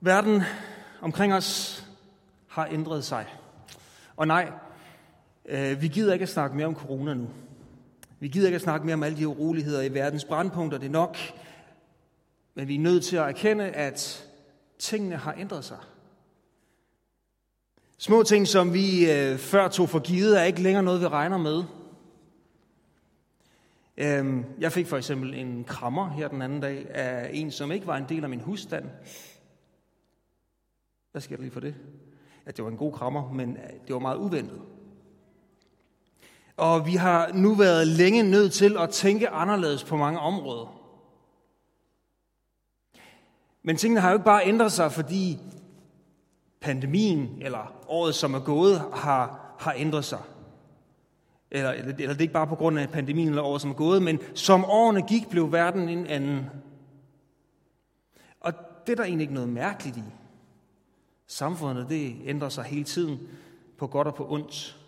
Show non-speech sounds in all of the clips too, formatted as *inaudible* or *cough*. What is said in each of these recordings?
Verden omkring os har ændret sig. Og nej, øh, vi gider ikke at snakke mere om corona nu. Vi gider ikke at snakke mere om alle de uroligheder i verdens brandpunkter, det er nok. Men vi er nødt til at erkende, at tingene har ændret sig. Små ting, som vi øh, før tog for givet, er ikke længere noget, vi regner med. Øhm, jeg fik for eksempel en krammer her den anden dag af en, som ikke var en del af min husstand. Hvad sker der lige for det? Ja, det var en god krammer, men øh, det var meget uventet. Og vi har nu været længe nødt til at tænke anderledes på mange områder. Men tingene har jo ikke bare ændret sig, fordi pandemien eller året, som er gået, har, har ændret sig. Eller, eller, eller det er ikke bare på grund af pandemien eller året, som er gået, men som årene gik, blev verden en anden. Og det er der egentlig ikke noget mærkeligt i. Samfundet det ændrer sig hele tiden på godt og på ondt.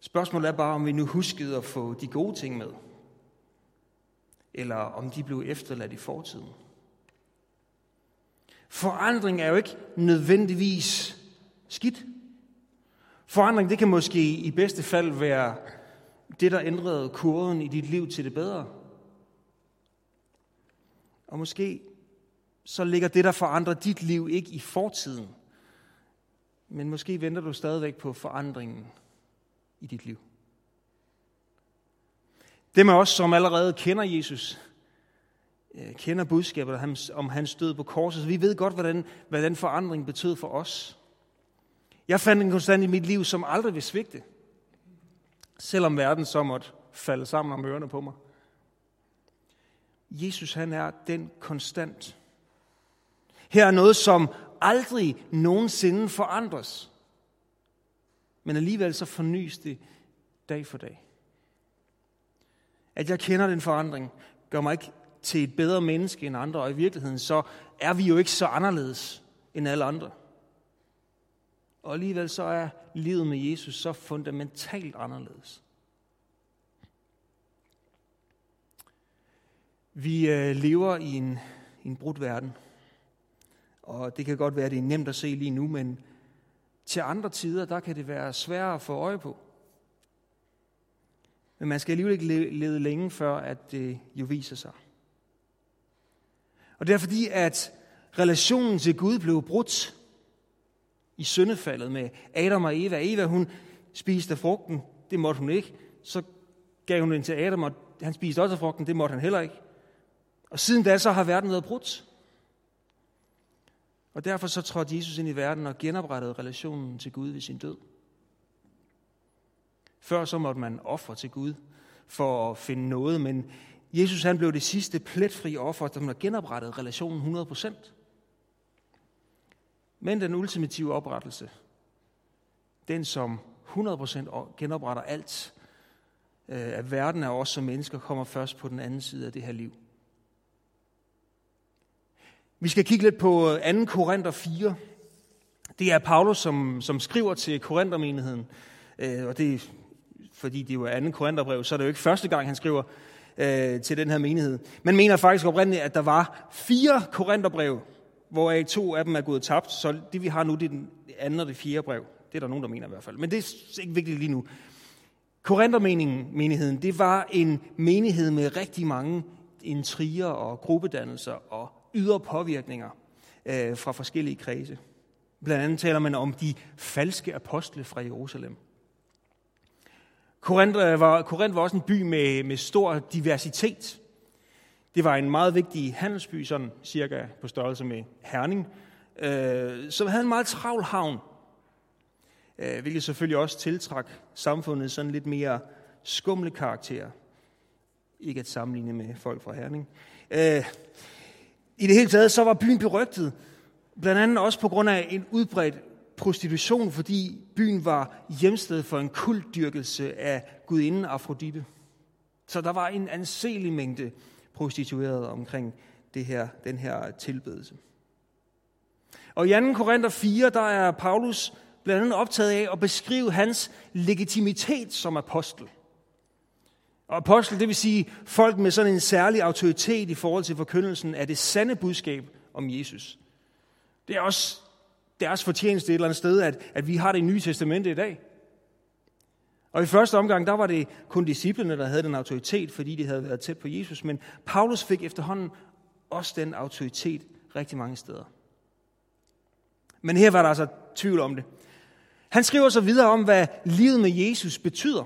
Spørgsmålet er bare, om vi nu huskede at få de gode ting med, eller om de blev efterladt i fortiden. Forandring er jo ikke nødvendigvis skidt. Forandring, det kan måske i bedste fald være det, der ændrede kurven i dit liv til det bedre. Og måske så ligger det, der forandrer dit liv, ikke i fortiden. Men måske venter du stadigvæk på forandringen i dit liv. Dem af os, som allerede kender Jesus, øh, kender budskabet om hans død på korset, så vi ved godt, hvordan, hvad den forandring betød for os. Jeg fandt en konstant i mit liv, som aldrig vil svigte, selvom verden så måtte falde sammen om ørerne på mig. Jesus, han er den konstant. Her er noget, som aldrig nogensinde forandres. Men alligevel så fornyes det dag for dag. At jeg kender den forandring, gør mig ikke til et bedre menneske end andre, og i virkeligheden så er vi jo ikke så anderledes end alle andre. Og alligevel så er livet med Jesus så fundamentalt anderledes. Vi øh, lever i en, en brudt verden. Og det kan godt være, at det er nemt at se lige nu, men til andre tider, der kan det være sværere at få øje på. Men man skal alligevel ikke lede længe før, at det jo viser sig. Og det er fordi, at relationen til Gud blev brudt i syndefaldet med Adam og Eva. Eva, hun spiste frugten, det måtte hun ikke. Så gav hun den til Adam, og han spiste også frugten, det måtte han heller ikke. Og siden da, så har verden været brudt. Og derfor så trådte Jesus ind i verden og genoprettede relationen til Gud ved sin død. Før så måtte man ofre til Gud for at finde noget, men Jesus han blev det sidste pletfri offer, der genoprettede relationen 100%. Men den ultimative oprettelse, den som 100% genopretter alt øh, af verden af os som mennesker, kommer først på den anden side af det her liv. Vi skal kigge lidt på øh, 2. Korinther 4. Det er Paulus, som, som skriver til Korinthermenigheden, øh, og det er, fordi det er 2. Korintherbrev, så er det jo ikke første gang, han skriver øh, til den her menighed. Man mener faktisk oprindeligt, at der var fire Korintherbrev, hvoraf to af dem er gået tabt, så det vi har nu, det er den anden og det fjerde brev. Det er der nogen, der mener i hvert fald. Men det er ikke vigtigt lige nu. Korinthermenigheden, det var en menighed med rigtig mange intriger og gruppedannelser og ydre påvirkninger øh, fra forskellige kredse. Blandt andet taler man om de falske apostle fra Jerusalem. Korinth var, Korinth var også en by med, med stor diversitet. Det var en meget vigtig handelsby, sådan cirka på størrelse med Herning, øh, som havde en meget travl havn, øh, hvilket selvfølgelig også tiltrak samfundet sådan lidt mere skumle karakter. Ikke at sammenligne med folk fra Herning. Øh, i det hele taget så var byen berygtet, blandt andet også på grund af en udbredt prostitution, fordi byen var hjemsted for en kultdyrkelse af gudinden Afrodite. Så der var en anselig mængde prostituerede omkring det her, den her tilbedelse. Og i 2. Korinther 4, der er Paulus blandt andet optaget af at beskrive hans legitimitet som apostel. Og apostel, det vil sige folk med sådan en særlig autoritet i forhold til forkyndelsen af det sande budskab om Jesus. Det er også deres fortjeneste et eller andet sted, at, at vi har det nye testamente i dag. Og i første omgang, der var det kun disciplene, der havde den autoritet, fordi de havde været tæt på Jesus. Men Paulus fik efterhånden også den autoritet rigtig mange steder. Men her var der altså tvivl om det. Han skriver så videre om, hvad livet med Jesus betyder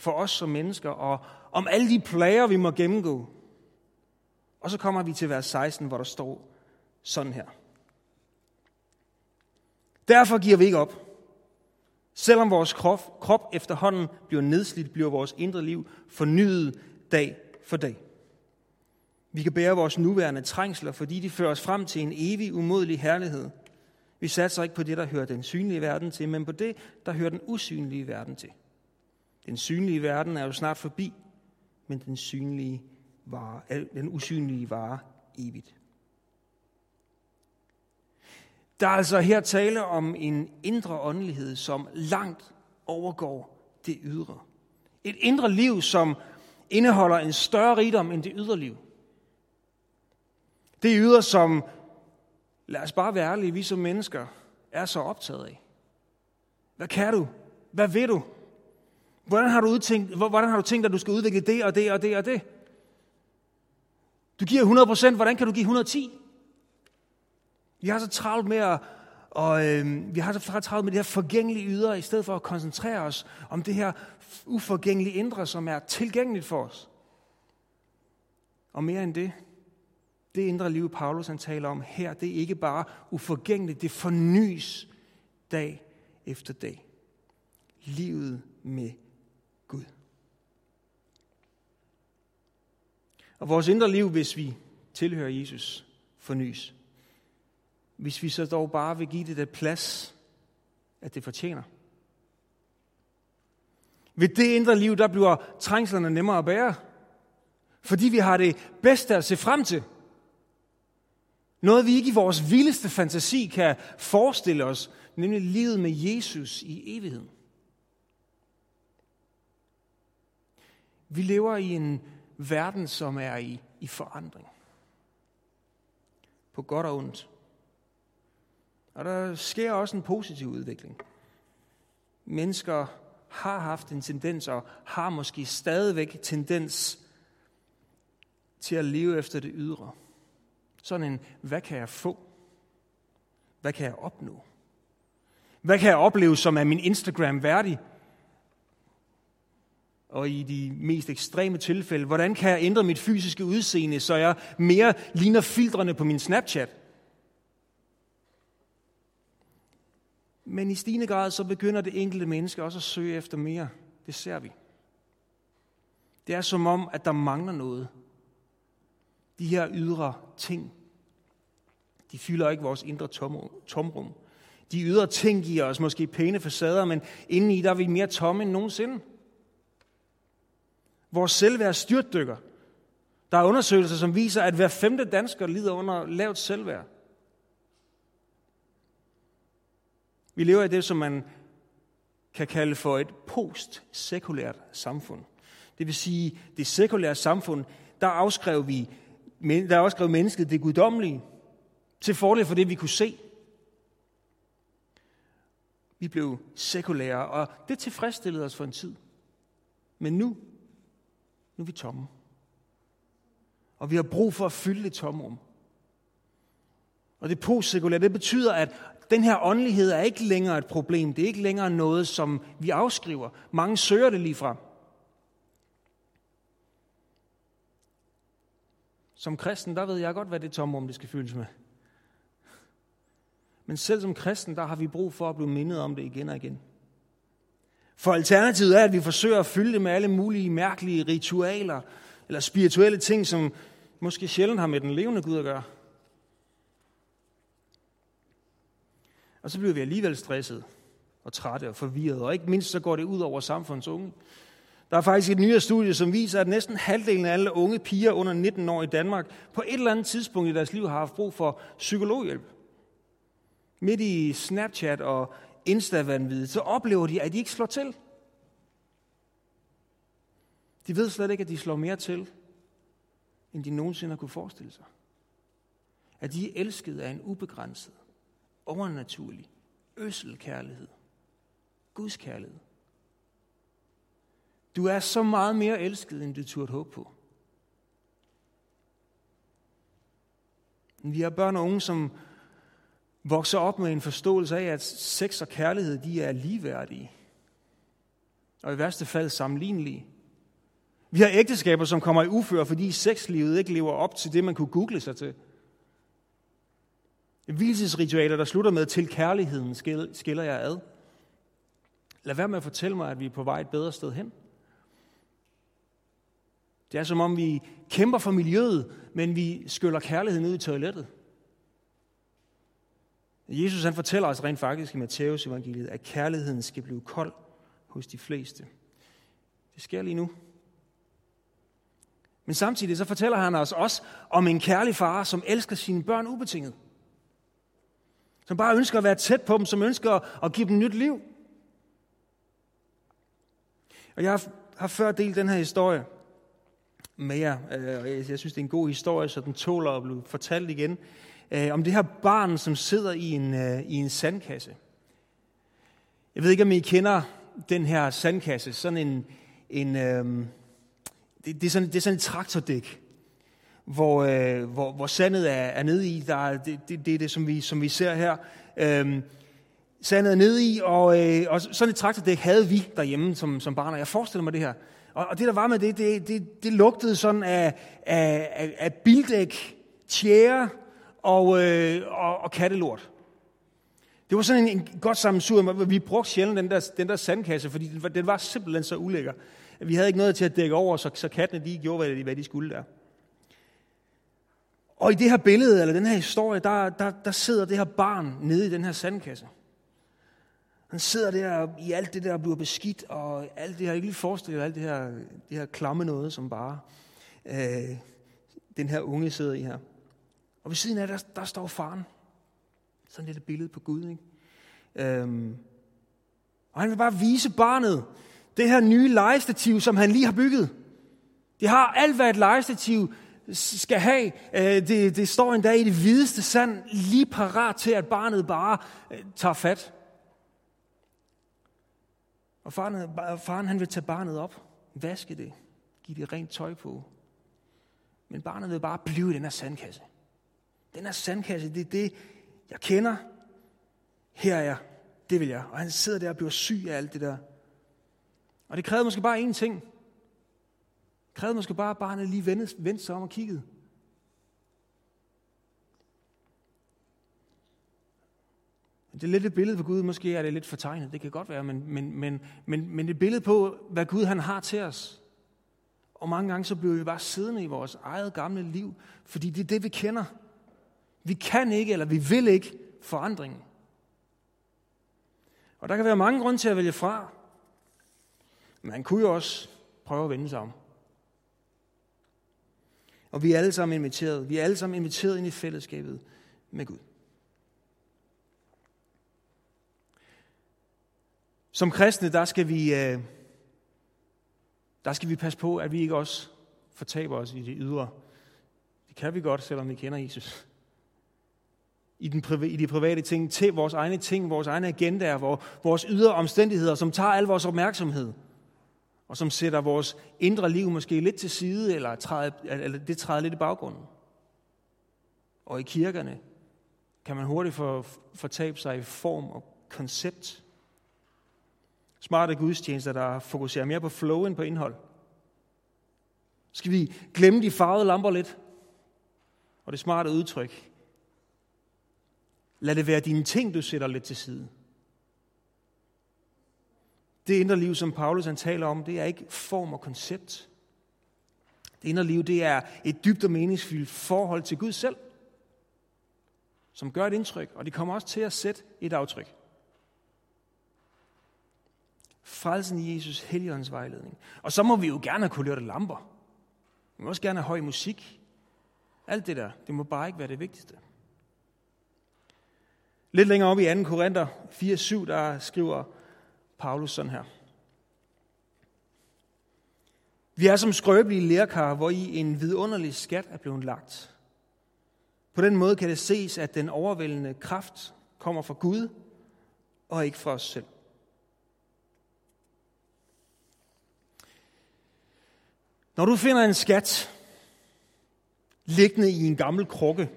for os som mennesker, og om alle de plager, vi må gennemgå. Og så kommer vi til vers 16, hvor der står sådan her. Derfor giver vi ikke op. Selvom vores krop, krop efterhånden bliver nedslidt, bliver vores indre liv fornyet dag for dag. Vi kan bære vores nuværende trængsler, fordi de fører os frem til en evig, umodelig herlighed. Vi satser ikke på det, der hører den synlige verden til, men på det, der hører den usynlige verden til. Den synlige verden er jo snart forbi, men den, synlige vare, den usynlige vare evigt. Der er altså her tale om en indre åndelighed, som langt overgår det ydre. Et indre liv, som indeholder en større rigdom end det ydre liv. Det ydre, som, lad os bare være ærlige, vi som mennesker er så optaget af. Hvad kan du? Hvad vil du? Hvordan har du, udtænkt, hvordan har du tænkt, at du skal udvikle det og det og det og det? Du giver 100%, hvordan kan du give 110? Vi har så travlt med at, og øh, vi har så travlt med det her forgængelige ydre, i stedet for at koncentrere os om det her uforgængelige indre, som er tilgængeligt for os. Og mere end det, det indre liv, Paulus han taler om her, det er ikke bare uforgængeligt, det fornyes dag efter dag. Livet med Gud. Og vores indre liv, hvis vi tilhører Jesus, fornyes hvis vi så dog bare vil give det det plads, at det fortjener. Ved det indre liv, der bliver trængslerne nemmere at bære. Fordi vi har det bedste at se frem til. Noget vi ikke i vores vildeste fantasi kan forestille os, nemlig livet med Jesus i evigheden. Vi lever i en verden, som er i, i forandring. På godt og ondt. Og der sker også en positiv udvikling. Mennesker har haft en tendens, og har måske stadigvæk tendens til at leve efter det ydre. Sådan en, hvad kan jeg få? Hvad kan jeg opnå? Hvad kan jeg opleve, som er min Instagram værdig? Og i de mest ekstreme tilfælde, hvordan kan jeg ændre mit fysiske udseende, så jeg mere ligner filtrene på min Snapchat? Men i stigende grad så begynder det enkelte menneske også at søge efter mere. Det ser vi. Det er som om, at der mangler noget. De her ydre ting, de fylder ikke vores indre tomrum. De ydre ting giver os måske pæne facader, men indeni der er vi mere tomme end nogensinde. Vores selvværd styrtdykker. Der er undersøgelser, som viser, at hver femte dansker lider under lavt selvværd. Vi lever i det, som man kan kalde for et post-sekulært samfund. Det vil sige, det sekulære samfund, der afskrev vi der afskrev mennesket det guddommelige til fordel for det, vi kunne se. Vi blev sekulære, og det tilfredsstillede os for en tid. Men nu, nu er vi tomme. Og vi har brug for at fylde det tomrum. Og det postsekulære, det betyder, at den her åndelighed er ikke længere et problem. Det er ikke længere noget, som vi afskriver. Mange søger det lige fra. Som kristen, der ved jeg godt, hvad det tomrum, det skal fyldes med. Men selv som kristen, der har vi brug for at blive mindet om det igen og igen. For alternativet er, at vi forsøger at fylde det med alle mulige mærkelige ritualer, eller spirituelle ting, som måske sjældent har med den levende Gud at gøre. Og så bliver vi alligevel stresset og trætte og forvirret, og ikke mindst så går det ud over samfundets unge. Der er faktisk et nyere studie, som viser, at næsten halvdelen af alle unge piger under 19 år i Danmark på et eller andet tidspunkt i deres liv har haft brug for psykologhjælp. Midt i Snapchat og insta så oplever de, at de ikke slår til. De ved slet ikke, at de slår mere til, end de nogensinde har kunne forestille sig. at de er elsket af en ubegrænset, overnaturlig, øsel kærlighed. Guds kærlighed. Du er så meget mere elsket, end du turde håbe på. Vi har børn og unge, som vokser op med en forståelse af, at sex og kærlighed de er ligeværdige. Og i værste fald sammenlignelige. Vi har ægteskaber, som kommer i ufør, fordi sexlivet ikke lever op til det, man kunne google sig til. Hvilesesritualer, der slutter med, til kærligheden skiller jeg ad. Lad være med at fortælle mig, at vi er på vej et bedre sted hen. Det er som om, vi kæmper for miljøet, men vi skyller kærligheden ud i toilettet. Jesus han fortæller os rent faktisk i Matteus evangeliet, at kærligheden skal blive kold hos de fleste. Det sker lige nu. Men samtidig så fortæller han os også om en kærlig far, som elsker sine børn ubetinget. Som bare ønsker at være tæt på dem, som ønsker at give dem nyt liv. Og jeg har før delt den her historie med jer, øh, og jeg synes, det er en god historie, så den tåler at blive fortalt igen, øh, om det her barn, som sidder i en, øh, i en sandkasse. Jeg ved ikke, om I kender den her sandkasse, sådan en, en øh, det, det, er sådan, det er sådan et traktordæk, hvor, øh, hvor, hvor sandet er, er nede i. Der er, det, det, det er det, som vi, som vi ser her. Øh, sandet er nede i, og, øh, og sådan et traktordæk havde vi derhjemme som, som barn, og jeg forestiller mig det her. Og, og det, der var med det, det, det, det lugtede sådan af, af, af, af bildæk, tjære og, øh, og, og kattelort. Det var sådan en, en godt sammensur. Vi brugte sjældent den der, den der sandkasse, fordi den var, den var simpelthen så ulækker. Vi havde ikke noget til at dække over, så, så kattene de gjorde, hvad de, hvad de skulle der. Og i det her billede, eller den her historie, der, der, der sidder det her barn nede i den her sandkasse. Han sidder der i alt det der bliver beskidt, og alt det her, ikke lige forestille alt det her, det her klamme noget, som bare øh, den her unge sidder i her. Og ved siden af, der, der står faren. Sådan et lille billede på Gud, ikke? Øhm, og han vil bare vise barnet det her nye legestativ, som han lige har bygget. Det har alt, hvad et legestativ skal have. Øh, det, det står endda i det hvideste sand, lige parat til, at barnet bare øh, tager fat. Og faren, øh, faren han vil tage barnet op, vaske det, give det rent tøj på. Men barnet vil bare blive i den her sandkasse. Den her sandkasse, det er det, jeg kender. Her er jeg. Det vil jeg. Og han sidder der og bliver syg af alt det der. Og det krævede måske bare én ting. Det krævede måske bare, at barnet lige vendte, vendte sig om og kiggede. Det er lidt et billede på Gud, måske er det lidt fortegnet, det kan godt være, men, men, men, men, men det er et billede på, hvad Gud han har til os. Og mange gange så bliver vi bare siddende i vores eget gamle liv, fordi det er det, vi kender. Vi kan ikke, eller vi vil ikke forandringen. Og der kan være mange grunde til at vælge fra. Man kunne jo også prøve at vende sig om. Og vi er alle sammen inviteret. Vi er alle sammen inviteret ind i fællesskabet med Gud. Som kristne, der skal vi, øh, der skal vi passe på, at vi ikke også fortaber os i det ydre. Det kan vi godt, selvom vi kender Jesus. I, den, i de private ting, til vores egne ting, vores egne agendaer, vores ydre omstændigheder, som tager al vores opmærksomhed, og som sætter vores indre liv måske lidt til side, eller, træder, eller det træder lidt i baggrunden. Og i kirkerne kan man hurtigt få, fortabe sig i form og koncept. Smarte gudstjenester, der fokuserer mere på flow end på indhold. Skal vi glemme de farvede lamper lidt? Og det smarte udtryk. Lad det være dine ting, du sætter lidt til side. Det indre liv, som Paulus han taler om, det er ikke form og koncept. Det indre liv, det er et dybt og meningsfyldt forhold til Gud selv, som gør et indtryk, og det kommer også til at sætte et aftryk. Frelsen i Jesus, Helligåndens vejledning. Og så må vi jo gerne have kulørte lamper. Vi må også gerne have høj musik. Alt det der, det må bare ikke være det vigtigste. Lidt længere op i 2. Korinther 4.7, der skriver Paulus sådan her. Vi er som skrøbelige lærkar, hvor i en vidunderlig skat er blevet lagt. På På den måde kan det ses, at den overvældende kraft kommer fra Gud og ikke fra os selv. Når du finder en skat liggende i en gammel krukke,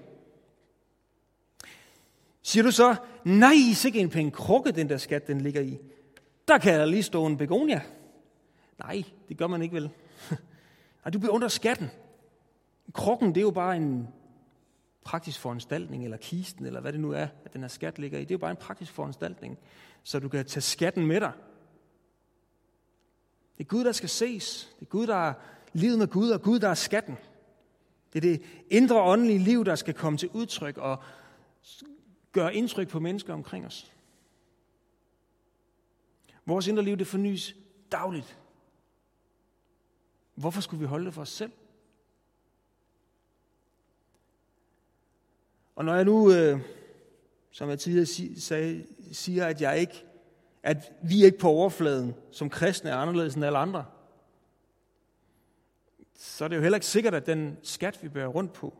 siger du så, nej, sikke en pæn krukke, den der skat, den ligger i. Der kan der lige stå en begonia. Nej, det gør man ikke vel. *laughs* Nej, du beundrer skatten. Krukken, det er jo bare en praktisk foranstaltning, eller kisten, eller hvad det nu er, at den her skat ligger i. Det er jo bare en praktisk foranstaltning, så du kan tage skatten med dig. Det er Gud, der skal ses. Det er Gud, der er livet med Gud, og Gud, der er skatten. Det er det indre åndelige liv, der skal komme til udtryk og gøre indtryk på mennesker omkring os. Vores indre liv, det fornyes dagligt. Hvorfor skulle vi holde det for os selv? Og når jeg nu, øh, som jeg tidligere sagde, siger, at jeg ikke, at vi ikke på overfladen som kristne er anderledes end alle andre, så er det jo heller ikke sikkert, at den skat, vi bærer rundt på,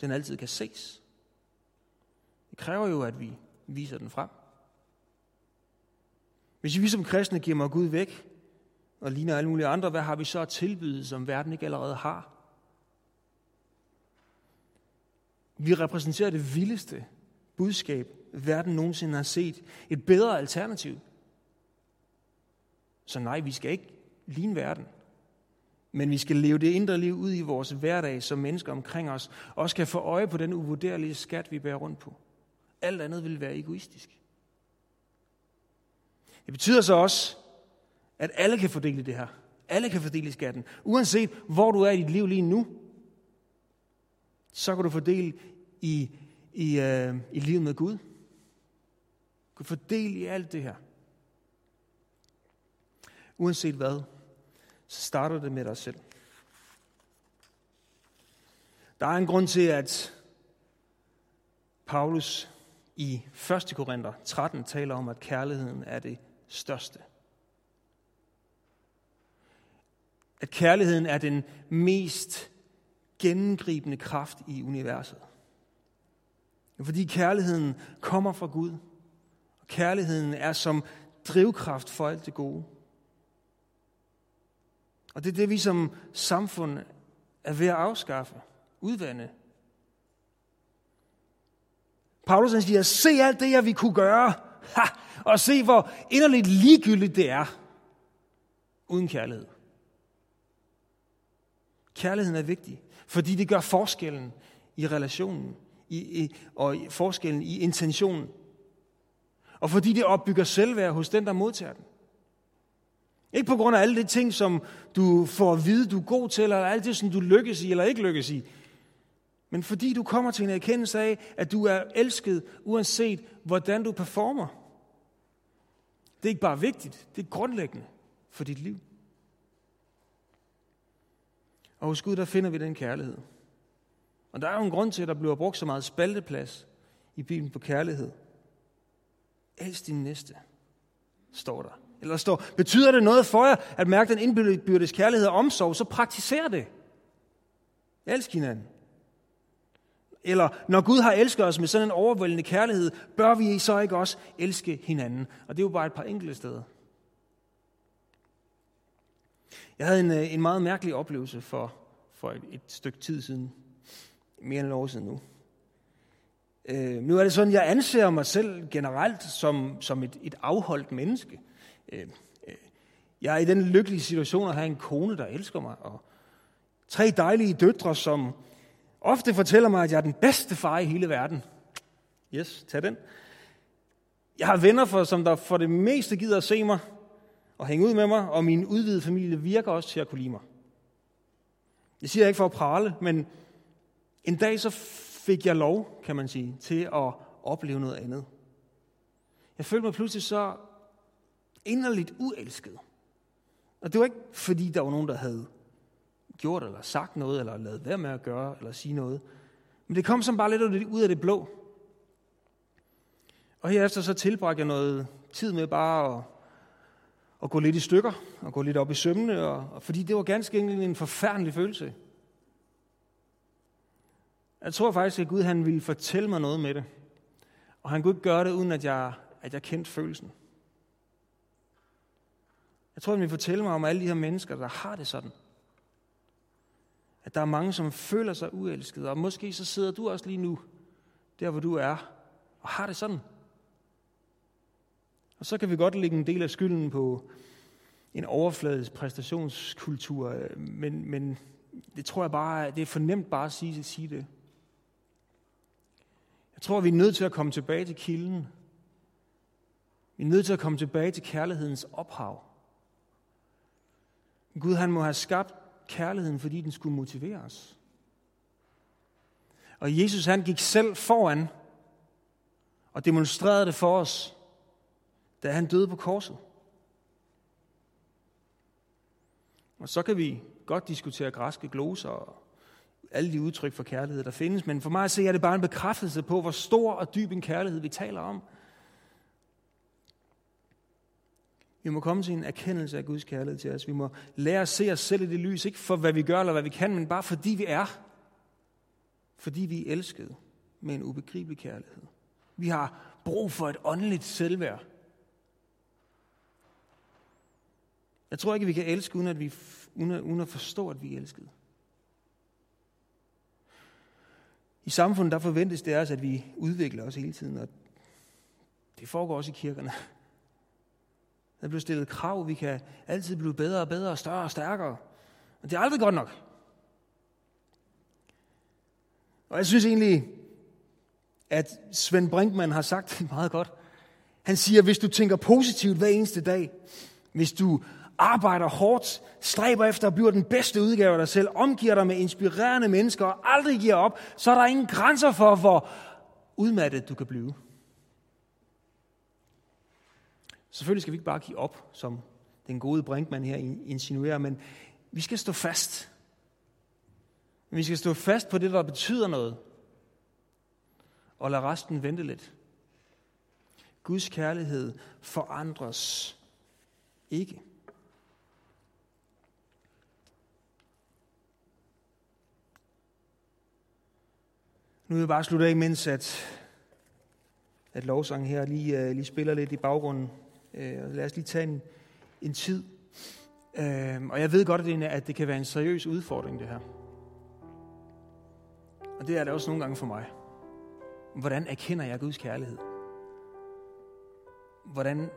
den altid kan ses. Det kræver jo, at vi viser den frem. Hvis vi som kristne giver mig Gud væk, og ligner alle mulige andre, hvad har vi så at tilbyde, som verden ikke allerede har? Vi repræsenterer det vildeste budskab, verden nogensinde har set. Et bedre alternativ. Så nej, vi skal ikke ligne verden. Men vi skal leve det indre liv ud i vores hverdag, så mennesker omkring os også kan få øje på den uvurderlige skat, vi bærer rundt på. Alt andet vil være egoistisk. Det betyder så også, at alle kan fordele det her. Alle kan fordele skatten. Uanset hvor du er i dit liv lige nu, så kan du fordele i, i, øh, i livet med Gud. Du kan fordele i alt det her. Uanset hvad, så starter det med dig selv. Der er en grund til, at Paulus i 1. Korinther 13 taler om, at kærligheden er det største. At kærligheden er den mest gennemgribende kraft i universet. Fordi kærligheden kommer fra Gud. Og kærligheden er som drivkraft for alt det gode. Og det er det, vi som samfund er ved at afskaffe, udvande. Paulus han siger, se alt det, jeg vi kunne gøre, ha, og se, hvor inderligt ligegyldigt det er, uden kærlighed. Kærligheden er vigtig, fordi det gør forskellen i relationen i, i, og i forskellen i intentionen. Og fordi det opbygger selvværd hos den, der modtager den. Ikke på grund af alle de ting, som du får at vide, du er god til, eller alt det, som du lykkes i eller ikke lykkes i. Men fordi du kommer til en erkendelse af, at du er elsket, uanset hvordan du performer. Det er ikke bare vigtigt, det er grundlæggende for dit liv. Og hos Gud, der finder vi den kærlighed. Og der er jo en grund til, at der bliver brugt så meget spalteplads i Bibelen på kærlighed. Elsk din næste, står der. Eller står, betyder det noget for jer at mærke den indbyrdes kærlighed og omsorg, så praktiser det. Elsk hinanden. Eller når Gud har elsket os med sådan en overvældende kærlighed, bør vi så ikke også elske hinanden? Og det er jo bare et par enkelte steder. Jeg havde en, øh, en meget mærkelig oplevelse for, for et, et stykke tid siden. Mere end et år siden nu. Øh, nu er det sådan, jeg anser mig selv generelt som, som et, et afholdt menneske. Øh, øh, jeg er i den lykkelige situation at have en kone, der elsker mig, og tre dejlige døtre, som ofte fortæller mig, at jeg er den bedste far i hele verden. Yes, tag den. Jeg har venner, for, som der for det meste gider at se mig og hænge ud med mig, og min udvidede familie virker også til at kunne lide mig. Jeg siger ikke for at prale, men en dag så fik jeg lov, kan man sige, til at opleve noget andet. Jeg følte mig pludselig så inderligt uelsket. Og det var ikke, fordi der var nogen, der havde gjort eller sagt noget, eller lavet være med at gøre, eller sige noget. Men det kom som bare lidt ud af det blå. Og herefter så tilbragte jeg noget tid med bare at, at gå lidt i stykker, og gå lidt op i sømmene, og, og fordi det var ganske enkelt en forfærdelig følelse. Jeg tror faktisk, at Gud han ville fortælle mig noget med det. Og han kunne ikke gøre det, uden at jeg, at jeg kendte følelsen. Jeg tror, han vil fortælle mig om alle de her mennesker, der har det sådan. At der er mange, som føler sig uelskede. Og måske så sidder du også lige nu, der hvor du er, og har det sådan. Og så kan vi godt lægge en del af skylden på en overfladisk præstationskultur, øh, men, men det tror jeg bare, det er for nemt bare at sige, at sige det. Jeg tror, vi er nødt til at komme tilbage til kilden. Vi er nødt til at komme tilbage til kærlighedens ophav. Gud han må have skabt kærligheden, fordi den skulle motivere os. Og Jesus han gik selv foran og demonstrerede det for os, da han døde på korset. Og så kan vi godt diskutere græske gloser og alle de udtryk for kærlighed, der findes, men for mig at se er det bare en bekræftelse på, hvor stor og dyb en kærlighed vi taler om. Vi må komme til en erkendelse af Guds kærlighed til os. Vi må lære at se os selv i det lys, ikke for hvad vi gør eller hvad vi kan, men bare fordi vi er. Fordi vi er elskede med en ubegribelig kærlighed. Vi har brug for et åndeligt selvværd. Jeg tror ikke, vi kan elske, uden at, vi, uden at, uden at forstå, at vi er elskede. I samfundet der forventes det også, at vi udvikler os hele tiden, og det foregår også i kirkerne. Der bliver stillet krav, vi kan altid blive bedre og bedre, større og stærkere. Men det er aldrig godt nok. Og jeg synes egentlig, at Svend Brinkmann har sagt det meget godt. Han siger, hvis du tænker positivt hver eneste dag, hvis du arbejder hårdt, stræber efter at blive den bedste udgave af dig selv, omgiver dig med inspirerende mennesker og aldrig giver op, så er der ingen grænser for, hvor udmattet du kan blive. Selvfølgelig skal vi ikke bare give op, som den gode Brinkmann her insinuerer, men vi skal stå fast. Vi skal stå fast på det, der betyder noget, og lade resten vente lidt. Guds kærlighed forandres ikke. Nu vil jeg bare slutte af, mens at, at lovsangen her lige, øh, lige spiller lidt i baggrunden. Øh, lad os lige tage en, en tid. Øh, og jeg ved godt, at det, at det kan være en seriøs udfordring, det her. Og det er det også nogle gange for mig. Hvordan erkender jeg Guds kærlighed? Hvordan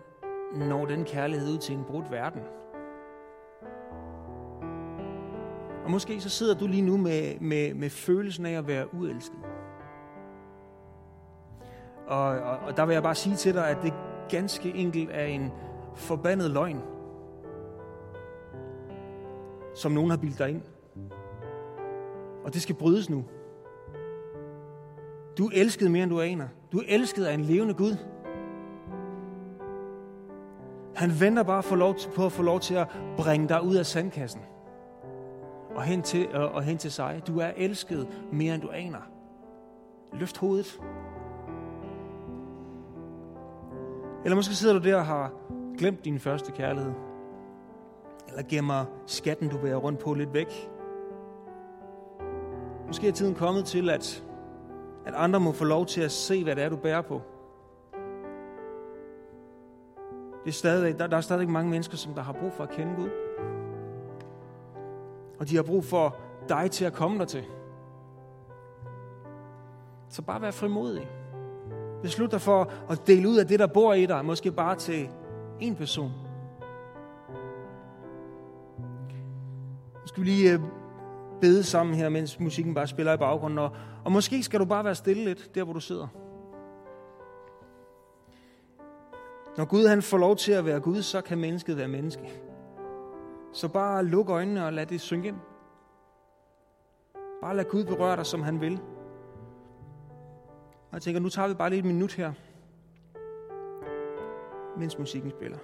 når den kærlighed ud til en brudt verden? Og måske så sidder du lige nu med, med, med følelsen af at være uelsket. Og, og, og der vil jeg bare sige til dig, at det ganske enkelt er en forbandet løgn, som nogen har bildt dig ind. Og det skal brydes nu. Du er elsket mere, end du aner. Du er elsket af en levende Gud. Han venter bare for lov til, på at få lov til at bringe dig ud af sandkassen. Og hen til, og, og hen til sig. Du er elsket mere, end du aner. Løft hovedet. Eller måske sidder du der og har glemt din første kærlighed. Eller gemmer skatten, du bærer rundt på, lidt væk. Måske er tiden kommet til, at, at andre må få lov til at se, hvad det er, du bærer på. Det er stadig, der, der er stadig mange mennesker, som der har brug for at kende Gud. Og de har brug for dig til at komme der til. Så bare vær frimodig. Beslut dig for at dele ud af det, der bor i dig, måske bare til en person. Nu skal vi lige øh, bede sammen her, mens musikken bare spiller i baggrunden. Og, og måske skal du bare være stille lidt, der hvor du sidder. Når Gud han får lov til at være Gud, så kan mennesket være menneske. Så bare luk øjnene og lad det synge ind. Bare lad Gud berøre dig, som han vil. Og jeg tænker, nu tager vi bare lige et minut her, mens musikken spiller.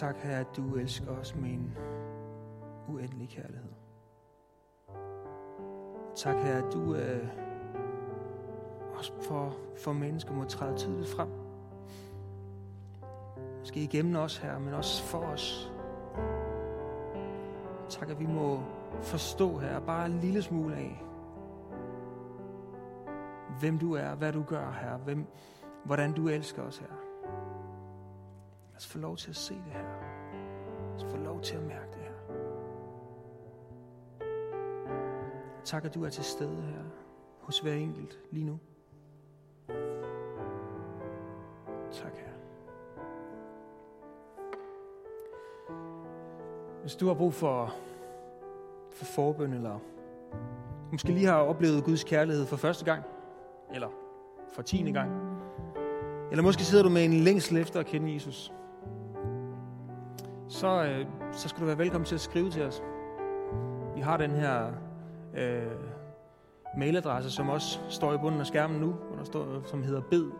Tak, Herre, at du elsker os med en uendelig kærlighed. Tak, Herre, at du øh, også for, for mennesker må træde tydeligt frem. Måske igennem os, her, men også for os. Tak, at vi må forstå her bare en lille smule af, hvem du er, hvad du gør her, hvem, hvordan du elsker os her. Lad os få lov til at se det her. Lad os få lov til at mærke det her. Tak, at du er til stede her hos hver enkelt lige nu. Tak, her. Hvis du har brug for, for forbøn, eller måske lige har oplevet Guds kærlighed for første gang, eller for tiende gang, eller måske sidder du med en længsel efter at kende Jesus, så, øh, så skal du være velkommen til at skrive til os. Vi har den her øh, mailadresse, som også står i bunden af skærmen nu, hvor der står, som hedder bed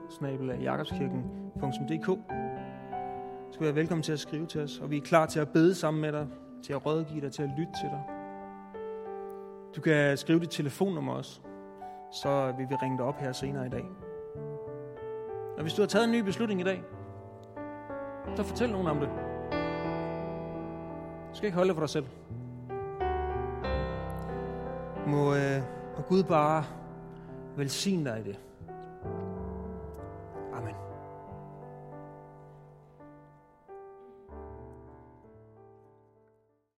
Så skal du være velkommen til at skrive til os, og vi er klar til at bede sammen med dig, til at rådgive dig, til at lytte til dig. Du kan skrive dit telefonnummer også, så vil vi ringe dig op her senere i dag. Og hvis du har taget en ny beslutning i dag, så fortæl nogen om det. Du skal ikke holde det for dig selv. Må, øh, må Gud bare velsigne dig i det.